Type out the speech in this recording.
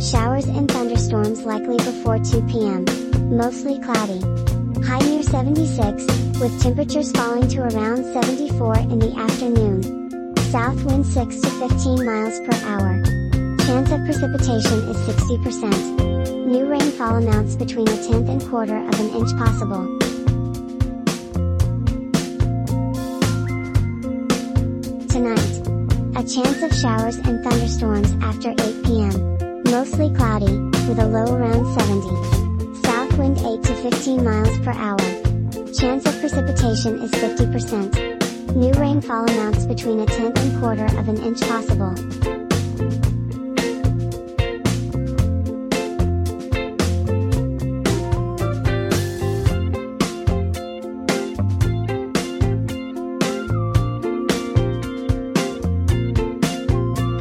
Showers and thunderstorms likely before 2 p.m. Mostly cloudy. High near 76, with temperatures falling to around 74 in the afternoon. South wind 6 to 15 miles per hour. Chance of precipitation is 60%. New rainfall amounts between a tenth and quarter of an inch possible. Tonight. A chance of showers and thunderstorms after 8 p.m. Mostly cloudy, with a low around 70. South wind 8 to 15 miles per hour. Chance of precipitation is 50%. New rainfall amounts between a tenth and quarter of an inch possible.